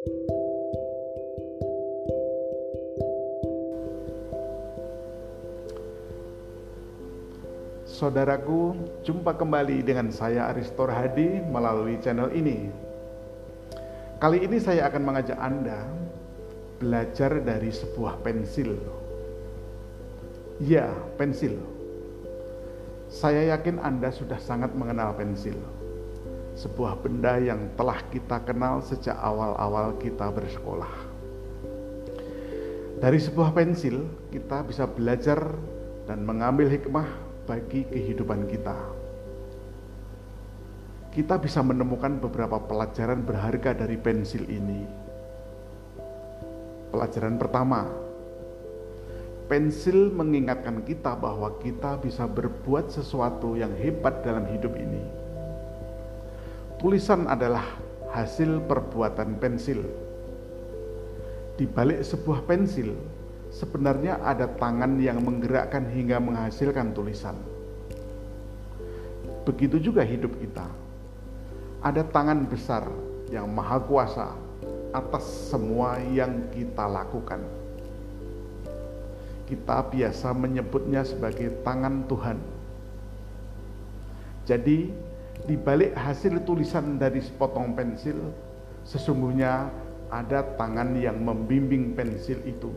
Saudaraku, jumpa kembali dengan saya Aristor Hadi melalui channel ini. Kali ini saya akan mengajak Anda belajar dari sebuah pensil. Ya, pensil. Saya yakin Anda sudah sangat mengenal pensil. Sebuah benda yang telah kita kenal sejak awal-awal kita bersekolah. Dari sebuah pensil, kita bisa belajar dan mengambil hikmah bagi kehidupan kita. Kita bisa menemukan beberapa pelajaran berharga dari pensil ini. Pelajaran pertama, pensil mengingatkan kita bahwa kita bisa berbuat sesuatu yang hebat dalam hidup ini. Tulisan adalah hasil perbuatan pensil. Di balik sebuah pensil, sebenarnya ada tangan yang menggerakkan hingga menghasilkan tulisan. Begitu juga hidup kita. Ada tangan besar yang maha kuasa atas semua yang kita lakukan. Kita biasa menyebutnya sebagai tangan Tuhan. Jadi, di balik hasil tulisan dari sepotong pensil, sesungguhnya ada tangan yang membimbing pensil itu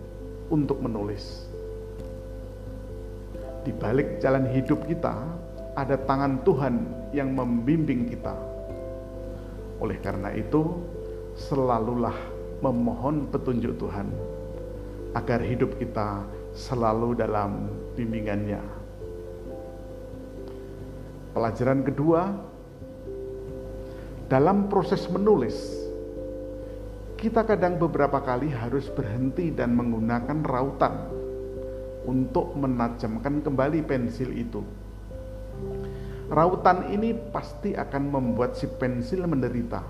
untuk menulis. Di balik jalan hidup kita, ada tangan Tuhan yang membimbing kita. Oleh karena itu, selalulah memohon petunjuk Tuhan agar hidup kita selalu dalam bimbingannya. Pelajaran kedua, dalam proses menulis, kita kadang beberapa kali harus berhenti dan menggunakan rautan untuk menajamkan kembali pensil itu. Rautan ini pasti akan membuat si pensil menderita.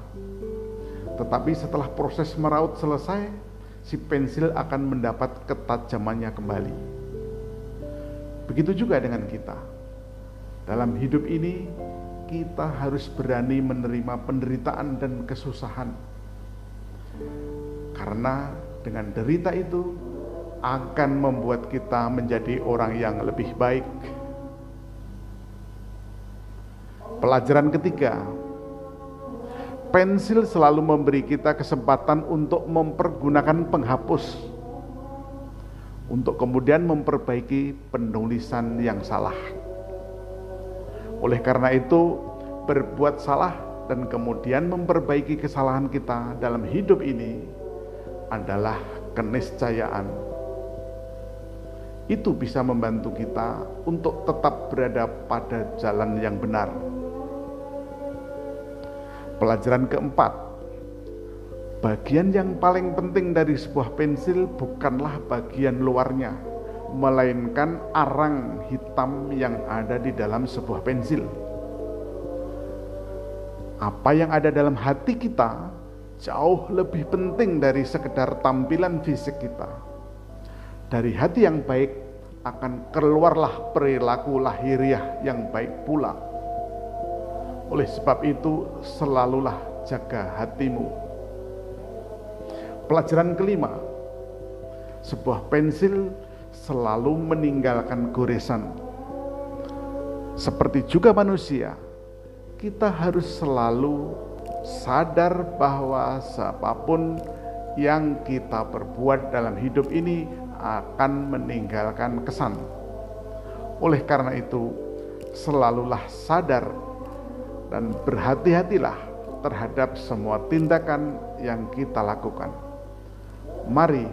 Tetapi setelah proses meraut selesai, si pensil akan mendapat ketajamannya kembali. Begitu juga dengan kita. Dalam hidup ini, kita harus berani menerima penderitaan dan kesusahan karena dengan derita itu akan membuat kita menjadi orang yang lebih baik. Pelajaran ketiga, pensil selalu memberi kita kesempatan untuk mempergunakan penghapus untuk kemudian memperbaiki penulisan yang salah. Oleh karena itu, berbuat salah dan kemudian memperbaiki kesalahan kita dalam hidup ini adalah keniscayaan. Itu bisa membantu kita untuk tetap berada pada jalan yang benar. Pelajaran keempat, bagian yang paling penting dari sebuah pensil bukanlah bagian luarnya, melainkan arang hitam yang ada di dalam sebuah pensil apa yang ada dalam hati kita jauh lebih penting dari sekedar tampilan fisik kita. Dari hati yang baik akan keluarlah perilaku lahiriah yang baik pula. Oleh sebab itu, selalulah jaga hatimu. Pelajaran kelima, sebuah pensil selalu meninggalkan goresan. Seperti juga manusia, kita harus selalu sadar bahwa siapa pun yang kita perbuat dalam hidup ini akan meninggalkan kesan. Oleh karena itu, selalulah sadar dan berhati-hatilah terhadap semua tindakan yang kita lakukan. Mari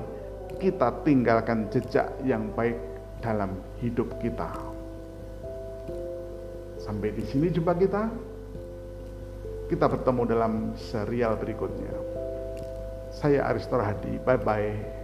kita tinggalkan jejak yang baik dalam hidup kita. Sampai di sini jumpa kita. Kita bertemu dalam serial berikutnya. Saya Aristor Hadi. Bye bye.